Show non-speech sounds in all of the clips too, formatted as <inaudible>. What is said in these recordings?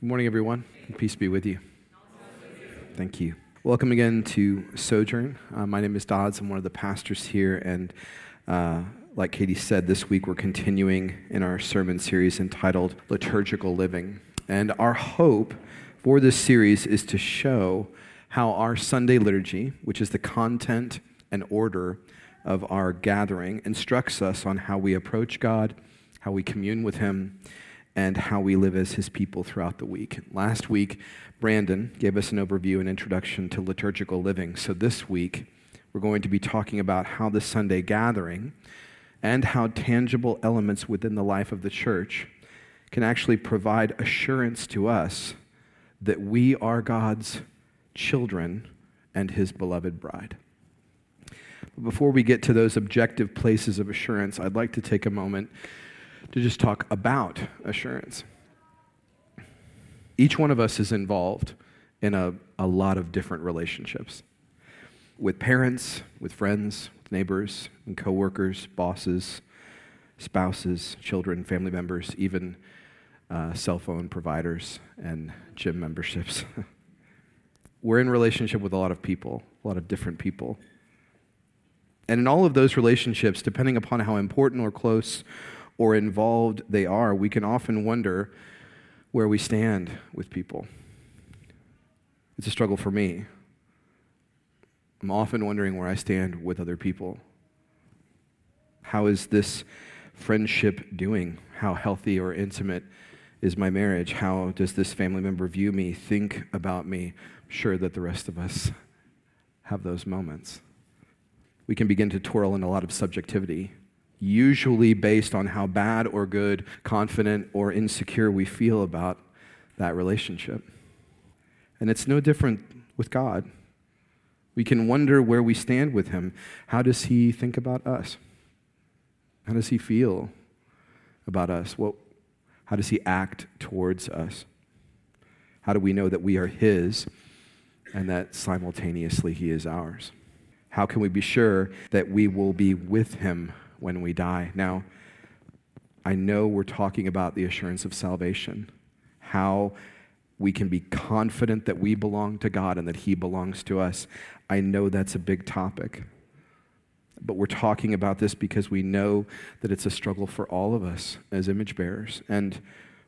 Good morning, everyone. Peace be with you. Thank you. Welcome again to Sojourn. Uh, my name is Dodds. I'm one of the pastors here. And uh, like Katie said, this week we're continuing in our sermon series entitled Liturgical Living. And our hope for this series is to show how our Sunday liturgy, which is the content and order of our gathering, instructs us on how we approach God, how we commune with Him, and how we live as his people throughout the week. Last week, Brandon gave us an overview and introduction to liturgical living. So this week, we're going to be talking about how the Sunday gathering and how tangible elements within the life of the church can actually provide assurance to us that we are God's children and his beloved bride. But before we get to those objective places of assurance, I'd like to take a moment to just talk about assurance. Each one of us is involved in a, a lot of different relationships with parents, with friends, with neighbors, and coworkers, bosses, spouses, children, family members, even uh, cell phone providers and gym memberships. <laughs> We're in relationship with a lot of people, a lot of different people. And in all of those relationships, depending upon how important or close or involved they are, we can often wonder where we stand with people. It's a struggle for me. I'm often wondering where I stand with other people. How is this friendship doing? How healthy or intimate is my marriage? How does this family member view me, think about me? I'm sure that the rest of us have those moments. We can begin to twirl in a lot of subjectivity usually based on how bad or good, confident or insecure we feel about that relationship. And it's no different with God. We can wonder where we stand with Him. How does He think about us? How does He feel about us? What, how does He act towards us? How do we know that we are His and that simultaneously He is ours? How can we be sure that we will be with Him when we die. Now, I know we're talking about the assurance of salvation, how we can be confident that we belong to God and that He belongs to us. I know that's a big topic. But we're talking about this because we know that it's a struggle for all of us as image bearers. And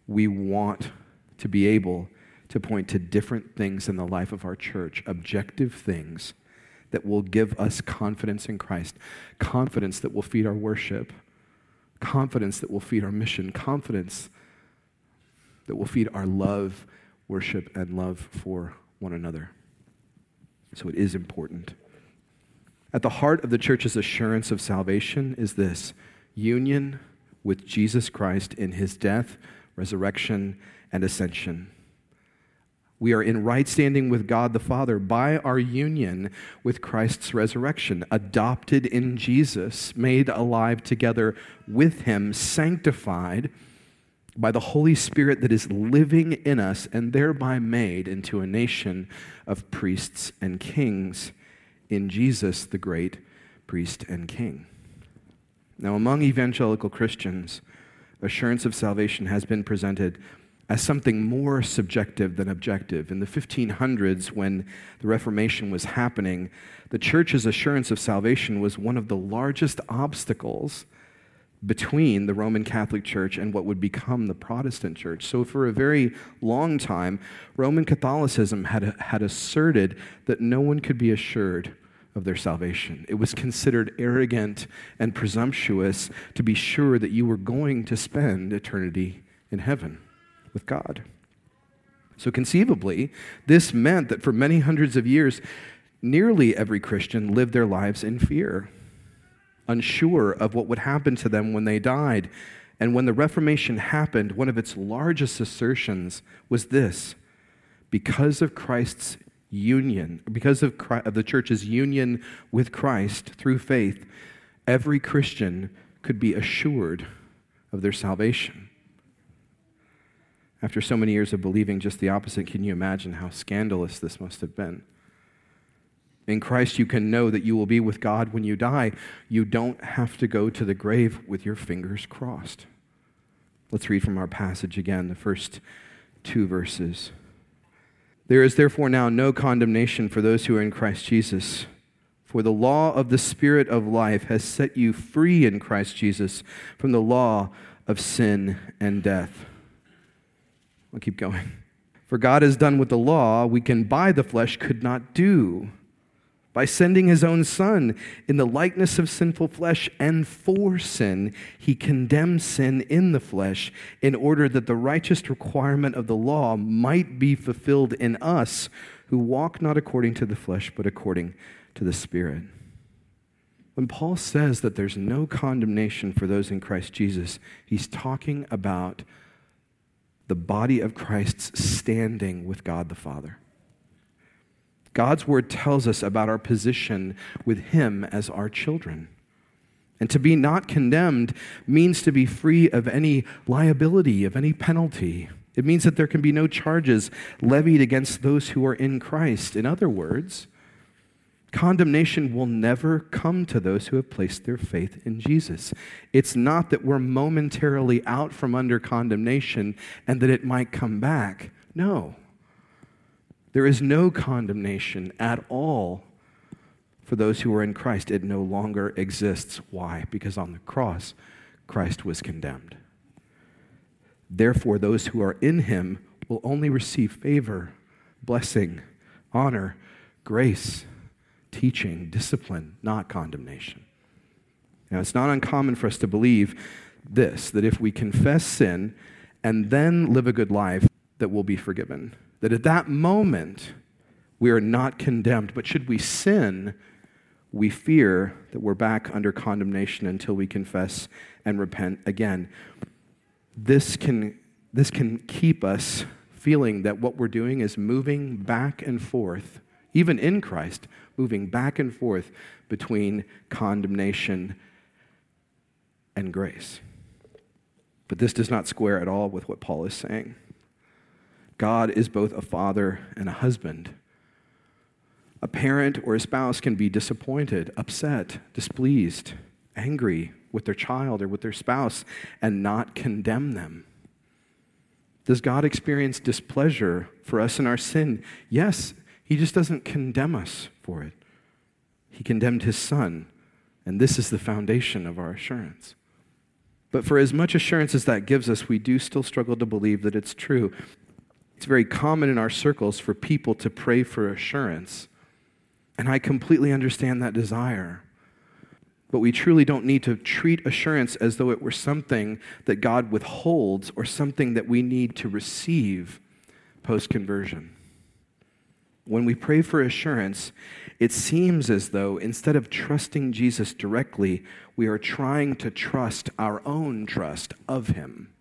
we want to be able to point to different things in the life of our church, objective things that will give us confidence in Christ, confidence that will feed our worship, confidence that will feed our mission, confidence that will feed our love, worship, and love for one another. So it is important. At the heart of the church's assurance of salvation is this union with Jesus Christ in his death, resurrection, and ascension. We are in right standing with God the Father by our union with Christ's resurrection, adopted in Jesus, made alive together with Him, sanctified by the Holy Spirit that is living in us, and thereby made into a nation of priests and kings in Jesus, the great priest and king. Now, among evangelical Christians, assurance of salvation has been presented as something more subjective than objective. In the 1500s, when the Reformation was happening, the church's assurance of salvation was one of the largest obstacles between the Roman Catholic Church and what would become the Protestant Church. So, for a very long time, Roman Catholicism had, had asserted that no one could be assured of their salvation. It was considered arrogant and presumptuous to be sure that you were going to spend eternity in heaven with God. So, conceivably, this meant that for many hundreds of years, nearly every Christian lived their lives in fear, unsure of what would happen to them when they died. And when the Reformation happened, one of its largest assertions was this because of Christ's union, because of, Christ, of the church's union with Christ through faith, every Christian could be assured of their salvation. After so many years of believing just the opposite, can you imagine how scandalous this must have been? In Christ, you can know that you will be with God when you die. You don't have to go to the grave with your fingers crossed. Let's read from our passage again, the first two verses. There is therefore now no condemnation for those who are in Christ Jesus. For the law of the Spirit of life has set you free in Christ Jesus from the law of sin and death. I'll keep going. For God has done what the law, we can by the flesh, could not do by sending his own Son in the likeness of sinful flesh, and for sin, he condemned sin in the flesh, in order that the righteous requirement of the law might be fulfilled in us who walk not according to the flesh, but according to the Spirit. When Paul says that there's no condemnation for those in Christ Jesus, he's talking about the body of Christ's standing with God the Father. God's word tells us about our position with Him as our children. And to be not condemned means to be free of any liability, of any penalty. It means that there can be no charges levied against those who are in Christ. In other words, condemnation will never come to those who have placed their faith in Jesus. It's not that we're momentarily out from under condemnation and that it might come back. No. There is no condemnation at all for those who are in Christ. It no longer exists. Why? Because on the cross, Christ was condemned. Therefore, those who are in him will only receive favor, blessing, honor, grace, teaching, discipline, not condemnation. Now, it's not uncommon for us to believe this that if we confess sin and then live a good life, that we'll be forgiven that at that moment we are not condemned, but should we sin, we fear that we're back under condemnation until we confess and repent again. This can, this can keep us feeling that what we're doing is moving back and forth, even in Christ, moving back and forth between condemnation and grace. But this does not square at all with what Paul is saying. God is both a father and a husband. A parent or a spouse can be disappointed, upset, displeased, angry with their child or with their spouse and not condemn them. Does God experience displeasure for us in our sin? Yes, He just doesn't condemn us for it. He condemned His Son, and this is the foundation of our assurance. But for as much assurance as that gives us, we do still struggle to believe that it's true. It's very common in our circles for people to pray for assurance. And I completely understand that desire. But we truly don't need to treat assurance as though it were something that God withholds or something that we need to receive post conversion. When we pray for assurance, it seems as though instead of trusting Jesus directly, we are trying to trust our own trust of Him.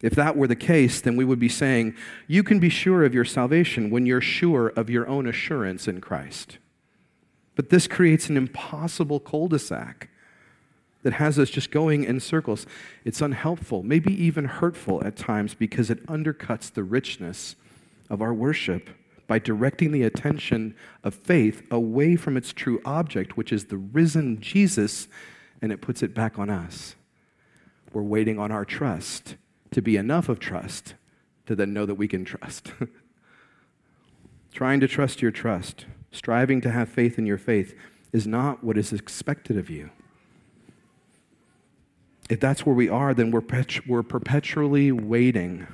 If that were the case, then we would be saying, you can be sure of your salvation when you're sure of your own assurance in Christ. But this creates an impossible cul de sac that has us just going in circles. It's unhelpful, maybe even hurtful at times because it undercuts the richness of our worship by directing the attention of faith away from its true object, which is the risen Jesus, and it puts it back on us. We're waiting on our trust to be enough of trust to then know that we can trust. <laughs> Trying to trust your trust, striving to have faith in your faith, is not what is expected of you. If that's where we are, then we're, pet- we're perpetually waiting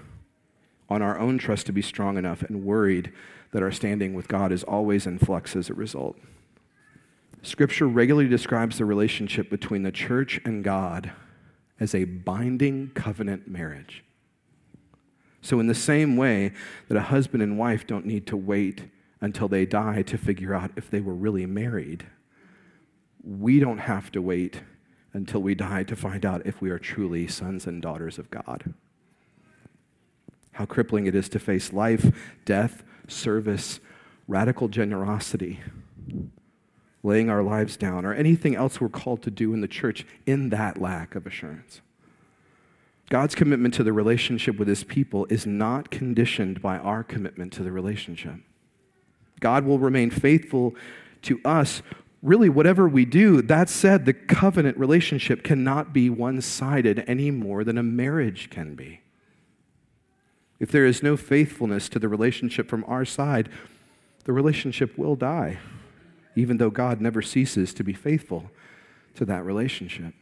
on our own trust to be strong enough and worried that our standing with God is always in flux as a result. Scripture regularly describes the relationship between the church and God as a binding covenant marriage. So, in the same way that a husband and wife don't need to wait until they die to figure out if they were really married, we don't have to wait until we die to find out if we are truly sons and daughters of God. How crippling it is to face life, death, service, radical generosity, laying our lives down, or anything else we're called to do in the church in that lack of assurance. God's commitment to the relationship with his people is not conditioned by our commitment to the relationship. God will remain faithful to us, really, whatever we do. That said, the covenant relationship cannot be one sided any more than a marriage can be. If there is no faithfulness to the relationship from our side, the relationship will die, even though God never ceases to be faithful to that relationship.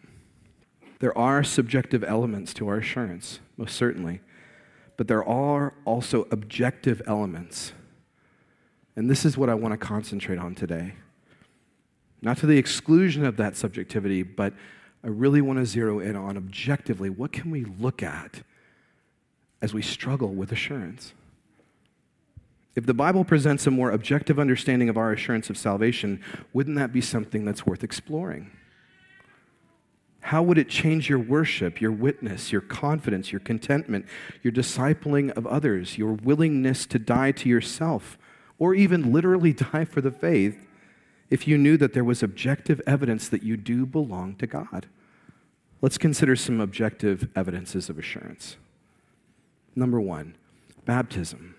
There are subjective elements to our assurance, most certainly, but there are also objective elements. And this is what I want to concentrate on today. Not to the exclusion of that subjectivity, but I really want to zero in on objectively what can we look at as we struggle with assurance? If the Bible presents a more objective understanding of our assurance of salvation, wouldn't that be something that's worth exploring? How would it change your worship, your witness, your confidence, your contentment, your discipling of others, your willingness to die to yourself, or even literally <laughs> die for the faith if you knew that there was objective evidence that you do belong to God? Let's consider some objective evidences of assurance. Number one, baptism.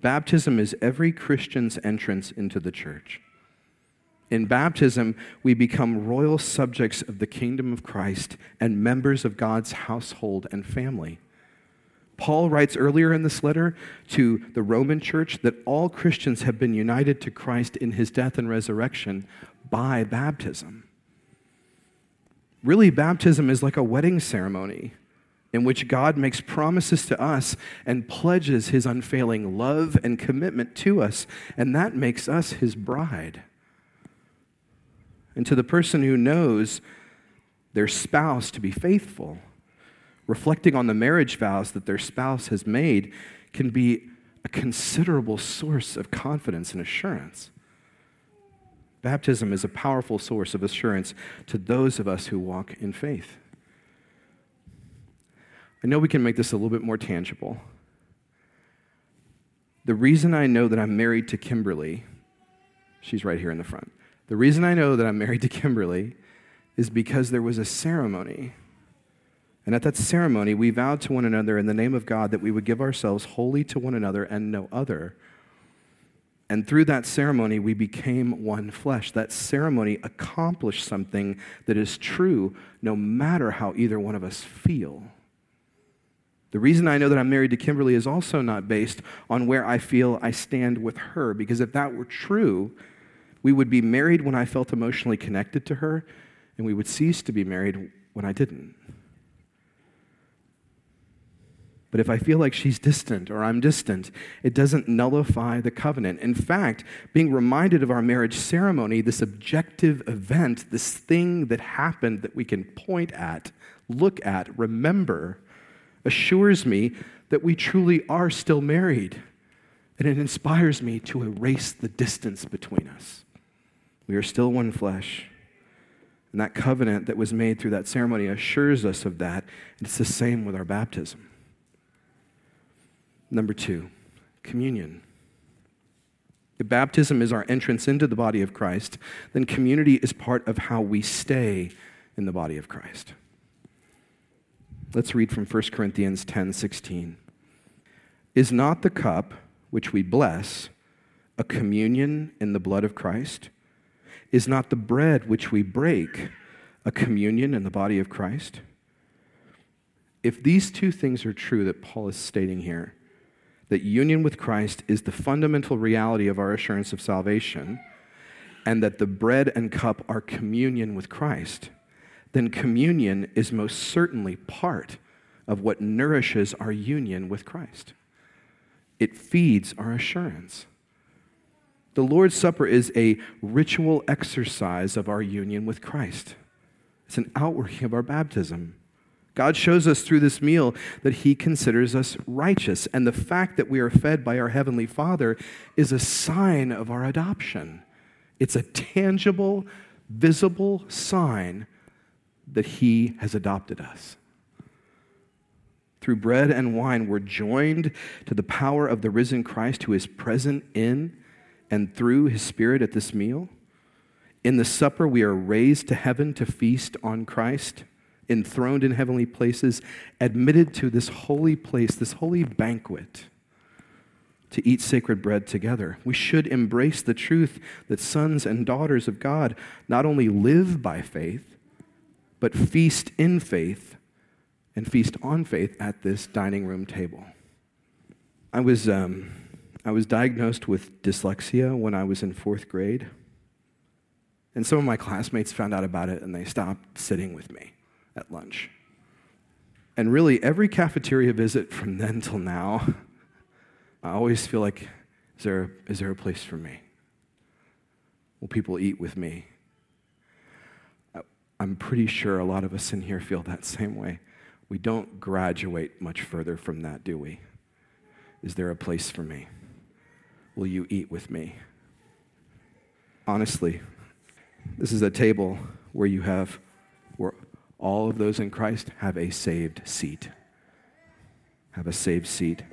Baptism is every Christian's entrance into the church. In baptism, we become royal subjects of the kingdom of Christ and members of God's household and family. Paul writes earlier in this letter to the Roman church that all Christians have been united to Christ in his death and resurrection by baptism. Really, baptism is like a wedding ceremony in which God makes promises to us and pledges his unfailing love and commitment to us, and that makes us his bride and to the person who knows their spouse to be faithful, reflecting on the marriage vows that their spouse has made can be a considerable source of confidence and assurance. Baptism is a powerful source of assurance to those of us who walk in faith. I know we can make this a little bit more tangible. The reason I know that I'm married to Kimberly, she's right here in the front. The reason I know that I'm married to Kimberly is because there was a ceremony. And at that ceremony, we vowed to one another in the name of God that we would give ourselves wholly to one another and no other. And through that ceremony, we became one flesh. That ceremony accomplished something that is true no matter how either one of us feel. The reason I know that I'm married to Kimberly is also not based on where I feel I stand with her, because if that were true, we would be married when I felt emotionally connected to her, and we would cease to be married when I didn't. But if I feel like she's distant or I'm distant, it doesn't nullify the covenant. In fact, being reminded of our marriage ceremony, this objective event, this thing that happened that we can point at, look at, remember, assures me that we truly are still married. And it inspires me to erase the distance between us. We are still one flesh. And that covenant that was made through that ceremony assures us of that. And it's the same with our baptism. Number two, communion. If baptism is our entrance into the body of Christ, then community is part of how we stay in the body of Christ. Let's read from 1 Corinthians 10 16. Is not the cup which we bless a communion in the blood of Christ? Is not the bread which we break a communion in the body of Christ? If these two things are true that Paul is stating here, that union with Christ is the fundamental reality of our assurance of salvation, and that the bread and cup are communion with Christ, then communion is most certainly part of what nourishes our union with Christ. It feeds our assurance. The Lord's Supper is a ritual exercise of our union with Christ. It's an outworking of our baptism. God shows us through this meal that He considers us righteous, and the fact that we are fed by our Heavenly Father is a sign of our adoption. It's a tangible, visible sign that He has adopted us. Through bread and wine, we're joined to the power of the risen Christ who is present in and through his Spirit at this meal. In the supper, we are raised to heaven to feast on Christ, enthroned in heavenly places, admitted to this holy place, this holy banquet, to eat sacred bread together. We should embrace the truth that sons and daughters of God not only live by faith, but feast in faith and feast on faith at this dining room table. I was, um, I was diagnosed with dyslexia when I was in fourth grade. And some of my classmates found out about it and they stopped sitting with me at lunch. And really, every cafeteria visit from then till now, I always feel like, is there, is there a place for me? Will people eat with me? I'm pretty sure a lot of us in here feel that same way. We don't graduate much further from that, do we? Is there a place for me? Will you eat with me? Honestly, this is a table where you have, where all of those in Christ have a saved seat. Have a saved seat.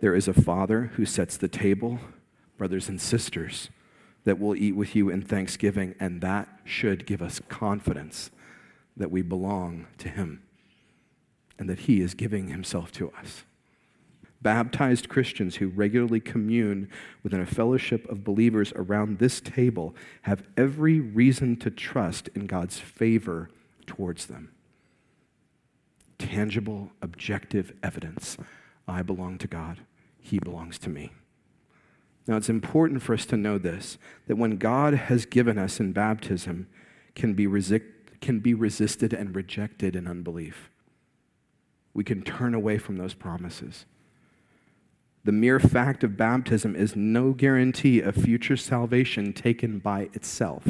There is a Father who sets the table, brothers and sisters, that we'll eat with you in thanksgiving, and that should give us confidence that we belong to Him and that He is giving Himself to us. Baptized Christians who regularly commune within a fellowship of believers around this table have every reason to trust in God's favor towards them. Tangible, objective evidence I belong to God, He belongs to me. Now, it's important for us to know this that when God has given us in baptism, can be, resi- can be resisted and rejected in unbelief we can turn away from those promises. The mere fact of baptism is no guarantee of future salvation taken by itself.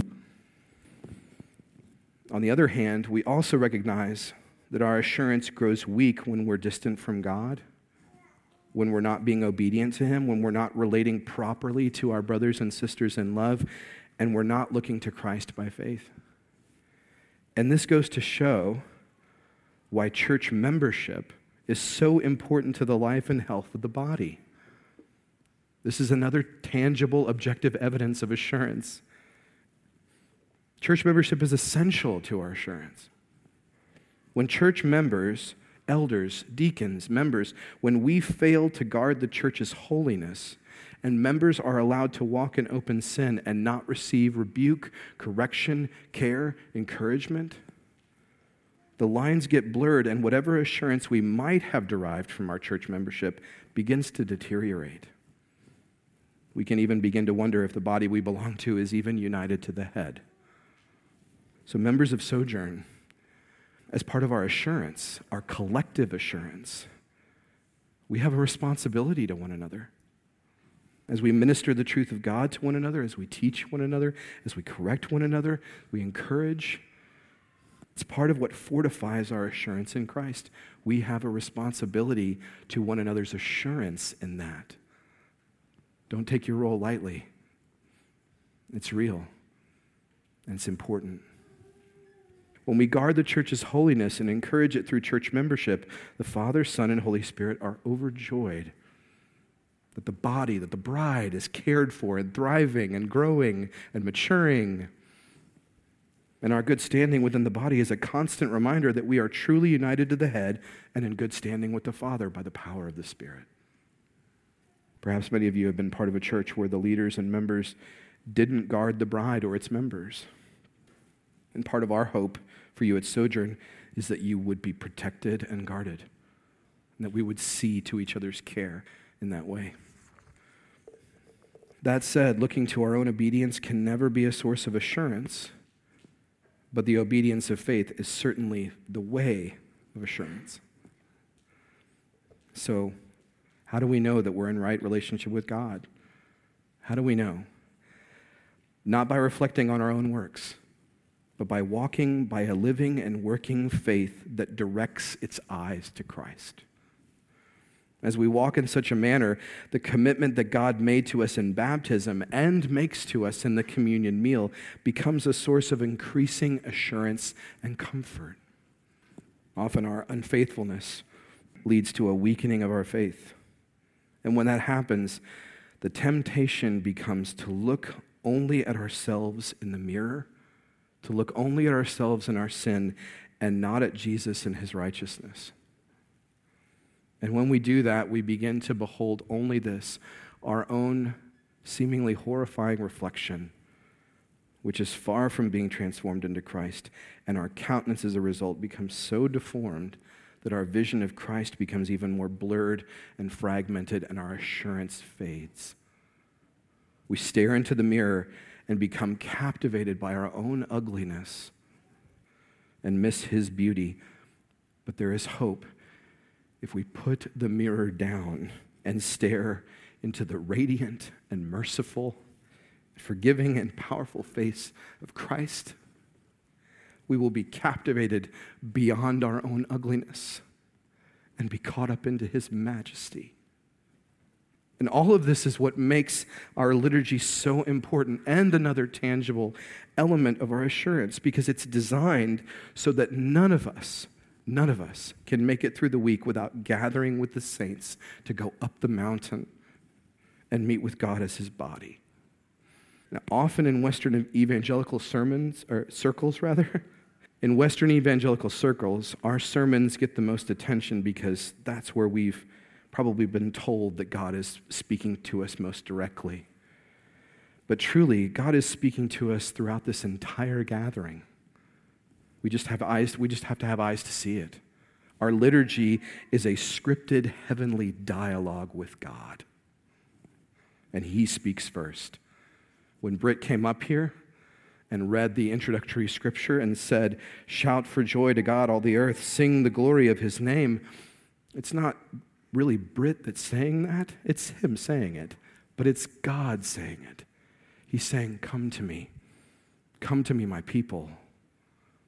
On the other hand, we also recognize that our assurance grows weak when we're distant from God, when we're not being obedient to Him, when we're not relating properly to our brothers and sisters in love, and we're not looking to Christ by faith. And this goes to show why church membership is so important to the life and health of the body. This is another tangible, objective evidence of assurance. Church membership is essential to our assurance. When church members, elders, deacons, members, when we fail to guard the church's holiness, and members are allowed to walk in open sin and not receive rebuke, correction, care, encouragement, the lines get blurred, and whatever assurance we might have derived from our church membership begins to deteriorate. We can even begin to wonder if the body we belong to is even united to the head. So, members of Sojourn, as part of our assurance, our collective assurance, we have a responsibility to one another. As we minister the truth of God to one another, as we teach one another, as we correct one another, we encourage, it's part of what fortifies our assurance in Christ. We have a responsibility to one another's assurance in that. Don't take your role lightly. It's real and it's important. When we guard the church's holiness and encourage it through church membership, the Father, Son, and Holy Spirit are overjoyed that the body, that the bride is cared for and thriving and growing and maturing and our good standing within the body is a constant reminder that we are truly united to the head and in good standing with the Father by the power of the Spirit. Perhaps many of you have been part of a church where the leaders and members didn't guard the bride or its members. And part of our hope for you at Sojourn is that you would be protected and guarded, and that we would see to each other's care in that way. That said, looking to our own obedience can never be a source of assurance but the obedience of faith is certainly the way of assurance. So, how do we know that we're in right relationship with God? How do we know? Not by reflecting on our own works, but by walking by a living and working faith that directs its eyes to Christ. As we walk in such a manner, the commitment that God made to us in baptism and makes to us in the communion meal becomes a source of increasing assurance and comfort. Often our unfaithfulness leads to a weakening of our faith. And when that happens, the temptation becomes to look only at ourselves in the mirror, to look only at ourselves and our sin, and not at Jesus and his righteousness. And when we do that, we begin to behold only this our own seemingly horrifying reflection, which is far from being transformed into Christ. And our countenance as a result becomes so deformed that our vision of Christ becomes even more blurred and fragmented and our assurance fades. We stare into the mirror and become captivated by our own ugliness and miss his beauty. But there is hope if we put the mirror down and stare into the radiant and merciful, forgiving and powerful face of Christ. We will be captivated beyond our own ugliness and be caught up into his majesty. And all of this is what makes our liturgy so important and another tangible element of our assurance because it's designed so that none of us, none of us can make it through the week without gathering with the saints to go up the mountain and meet with God as his body. Now, often in Western evangelical sermons, or circles rather, <laughs> in Western evangelical circles, our sermons get the most attention because that's where we've probably been told that God is speaking to us most directly. But truly, God is speaking to us throughout this entire gathering. We just have eyes, we just have to have eyes to see it. Our liturgy is a scripted heavenly dialogue with God. And he speaks first. When Britt came up here and read the introductory scripture and said, Shout for joy to God, all the earth, sing the glory of his name, it's not really Brit that's saying that, it's him saying it, but it's God saying it. He's saying, Come to me. Come to me, my people.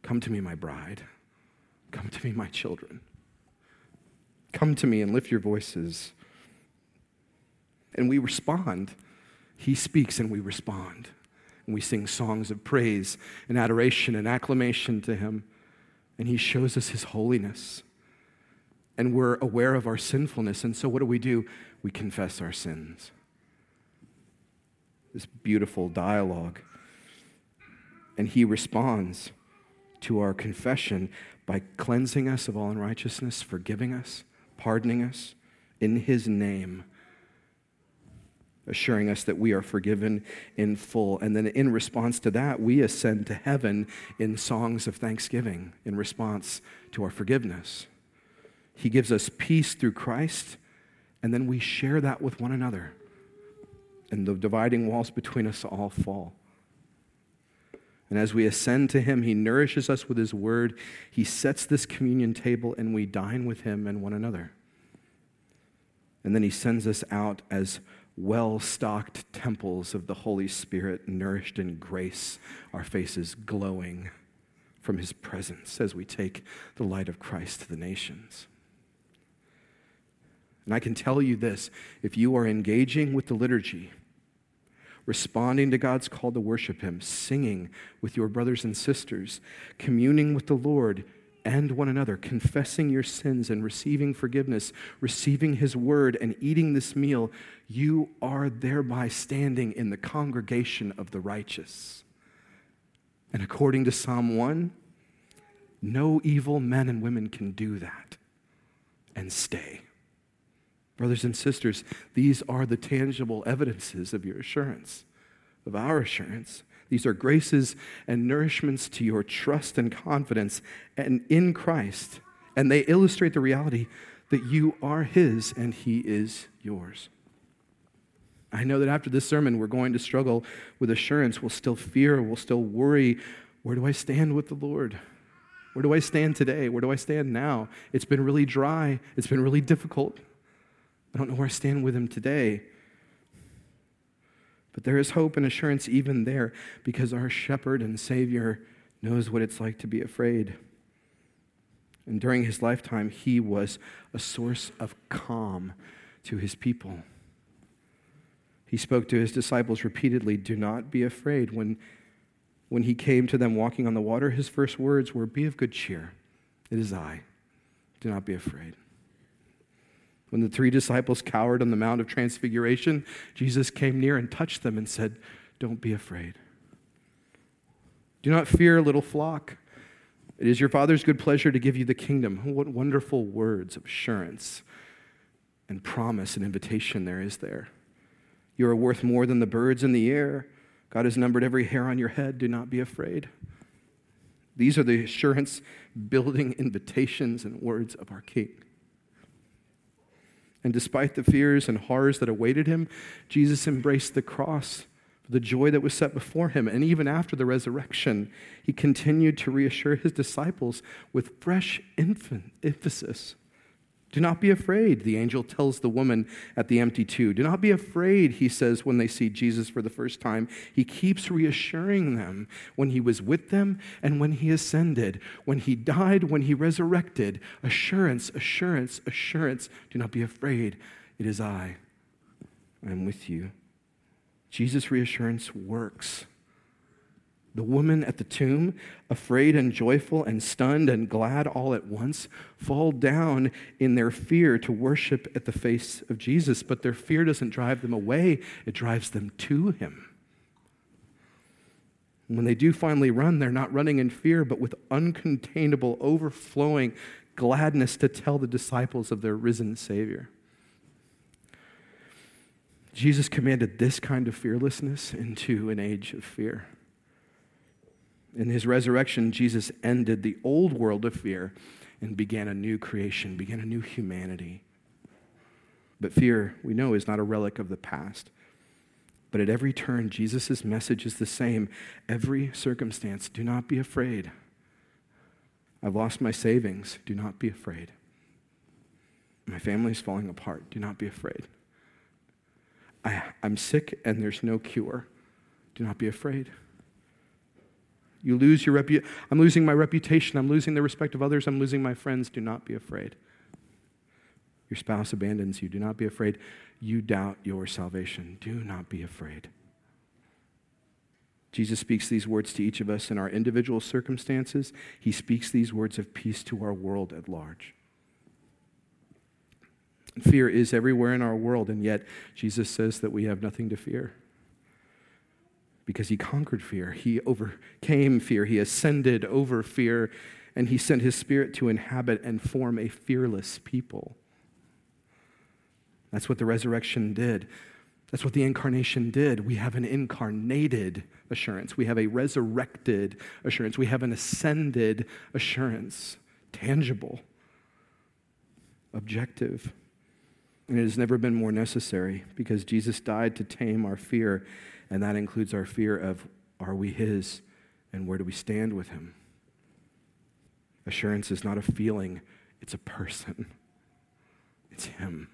Come to me, my bride. Come to me, my children. Come to me and lift your voices. And we respond. He speaks and we respond. And we sing songs of praise and adoration and acclamation to Him. And He shows us His holiness and we're aware of our sinfulness. And so, what do we do? We confess our sins. This beautiful dialogue. And he responds to our confession by cleansing us of all unrighteousness, forgiving us, pardoning us in his name, assuring us that we are forgiven in full. And then, in response to that, we ascend to heaven in songs of thanksgiving in response to our forgiveness. He gives us peace through Christ, and then we share that with one another. And the dividing walls between us all fall. And as we ascend to Him, He nourishes us with His word. He sets this communion table, and we dine with Him and one another. And then He sends us out as well stocked temples of the Holy Spirit, nourished in grace, our faces glowing from His presence as we take the light of Christ to the nations. And I can tell you this if you are engaging with the liturgy, responding to God's call to worship Him, singing with your brothers and sisters, communing with the Lord and one another, confessing your sins and receiving forgiveness, receiving His word and eating this meal, you are thereby standing in the congregation of the righteous. And according to Psalm 1, no evil men and women can do that and stay. Brothers and sisters, these are the tangible evidences of your assurance, of our assurance. These are graces and nourishments to your trust and confidence and in Christ. And they illustrate the reality that you are His and He is yours. I know that after this sermon, we're going to struggle with assurance. We'll still fear, we'll still worry. Where do I stand with the Lord? Where do I stand today? Where do I stand now? It's been really dry, it's been really difficult. I don't know where I stand with him today. But there is hope and assurance even there because our shepherd and Savior knows what it's like to be afraid. And during his lifetime, he was a source of calm to his people. He spoke to his disciples repeatedly Do not be afraid. When, when he came to them walking on the water, his first words were, Be of good cheer. It is I. Do not be afraid. When the three disciples cowered on the Mount of Transfiguration, Jesus came near and touched them and said, Don't be afraid. Do not fear, little flock. It is your Father's good pleasure to give you the kingdom. What wonderful words of assurance and promise and invitation there is there. You are worth more than the birds in the air. God has numbered every hair on your head. Do not be afraid. These are the assurance building <laughs> invitations and words of our King. And despite the fears and horrors that awaited him, Jesus embraced the cross for the joy that was set before him. And even after the resurrection, he continued to reassure his disciples with fresh emphasis do not be afraid, the angel tells the woman at the empty tomb. Do not be afraid, he says when they see Jesus for the first time. He keeps reassuring them when he was with them and when he ascended, when he died, when he resurrected. Assurance, assurance, assurance. Do not be afraid. It is I. I am with you. Jesus' reassurance works. The woman at the tomb, afraid and joyful and stunned and glad all at once, fall down in their fear to worship at the face of Jesus. But their fear doesn't drive them away, it drives them to him. When they do finally run, they're not running in fear, but with uncontainable, overflowing gladness to tell the disciples of their risen Savior. Jesus commanded this kind of fearlessness into an age of fear. In his resurrection, Jesus ended the old world of fear and began a new creation, began a new humanity. But fear, we know, is not a relic of the past. But at every turn, Jesus' message is the same. Every circumstance, do not be afraid. I've lost my savings. Do not be afraid. My family's falling apart. Do not be afraid. I, am sick and there's no cure. Do not be afraid. You lose your repu- I'm losing my reputation. I'm losing the respect of others. I'm losing my friends. Do not be afraid. Your spouse abandons you. Do not be afraid. You doubt your salvation. Do not be afraid. Jesus speaks these words to each of us in our individual circumstances. He speaks these words of peace to our world at large. Fear is everywhere in our world, and yet Jesus says that we have nothing to fear because he conquered fear. He overcame fear. He ascended over fear, and he sent his spirit to inhabit and form a fearless people. That's what the resurrection did. That's what the incarnation did. We have an incarnated assurance. We have a resurrected assurance. We have an ascended assurance, tangible, objective. And it has never been more necessary because Jesus died to tame our fear and that includes our fear of are we His and where do we stand with Him? Assurance is not a feeling, it's a person. It's Him.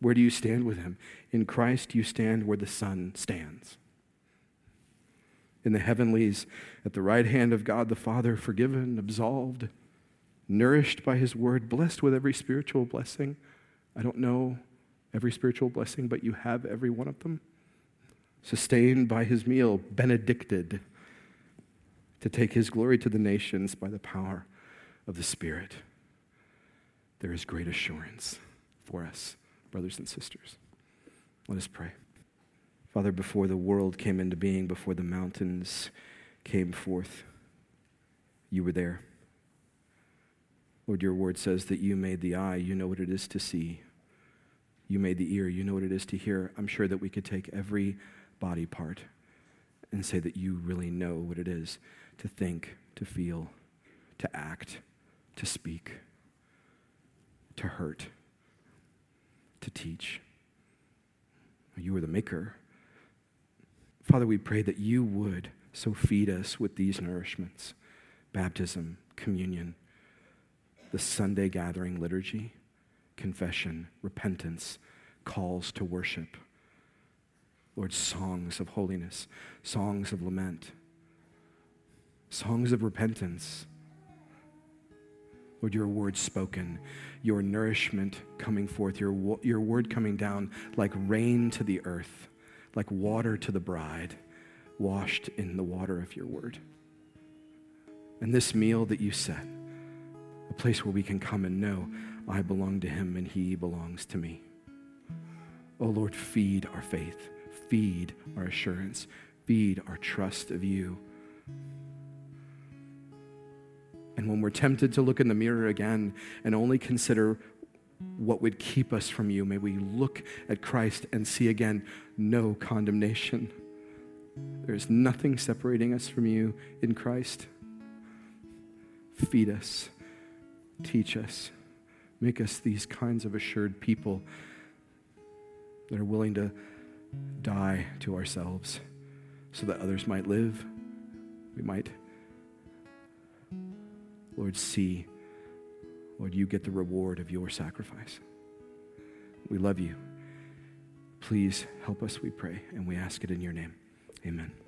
Where do you stand with Him? In Christ, you stand where the Son stands. In the heavenlies, at the right hand of God the Father, forgiven, absolved, nourished by His word, blessed with every spiritual blessing. I don't know every spiritual blessing, but you have every one of them. Sustained by his meal, benedicted to take his glory to the nations by the power of the Spirit. There is great assurance for us, brothers and sisters. Let us pray. Father, before the world came into being, before the mountains came forth, you were there. Lord, your word says that you made the eye, you know what it is to see. You made the ear. You know what it is to hear. I'm sure that we could take every body part and say that you really know what it is to think, to feel, to act, to speak, to hurt, to teach. You are the maker. Father, we pray that you would so feed us with these nourishments baptism, communion, the Sunday gathering liturgy confession, repentance, calls to worship. Lord, songs of holiness, songs of lament, songs of repentance. Lord, your word spoken, your nourishment coming forth, your, your word coming down like rain to the earth, like water to the bride, washed in the water of your word. And this meal that you set, a place where we can come and know I belong to him and he belongs to me. Oh Lord, feed our faith, feed our assurance, feed our trust of you. And when we're tempted to look in the mirror again and only consider what would keep us from you, may we look at Christ and see again no condemnation. There is nothing separating us from you in Christ. Feed us, teach us, make us these kinds of assured people that are willing to die to ourselves so that others might live. We might, Lord, see, Lord, you get the reward of your sacrifice. We love you. Please help us, we pray, and we ask it in your name. Amen.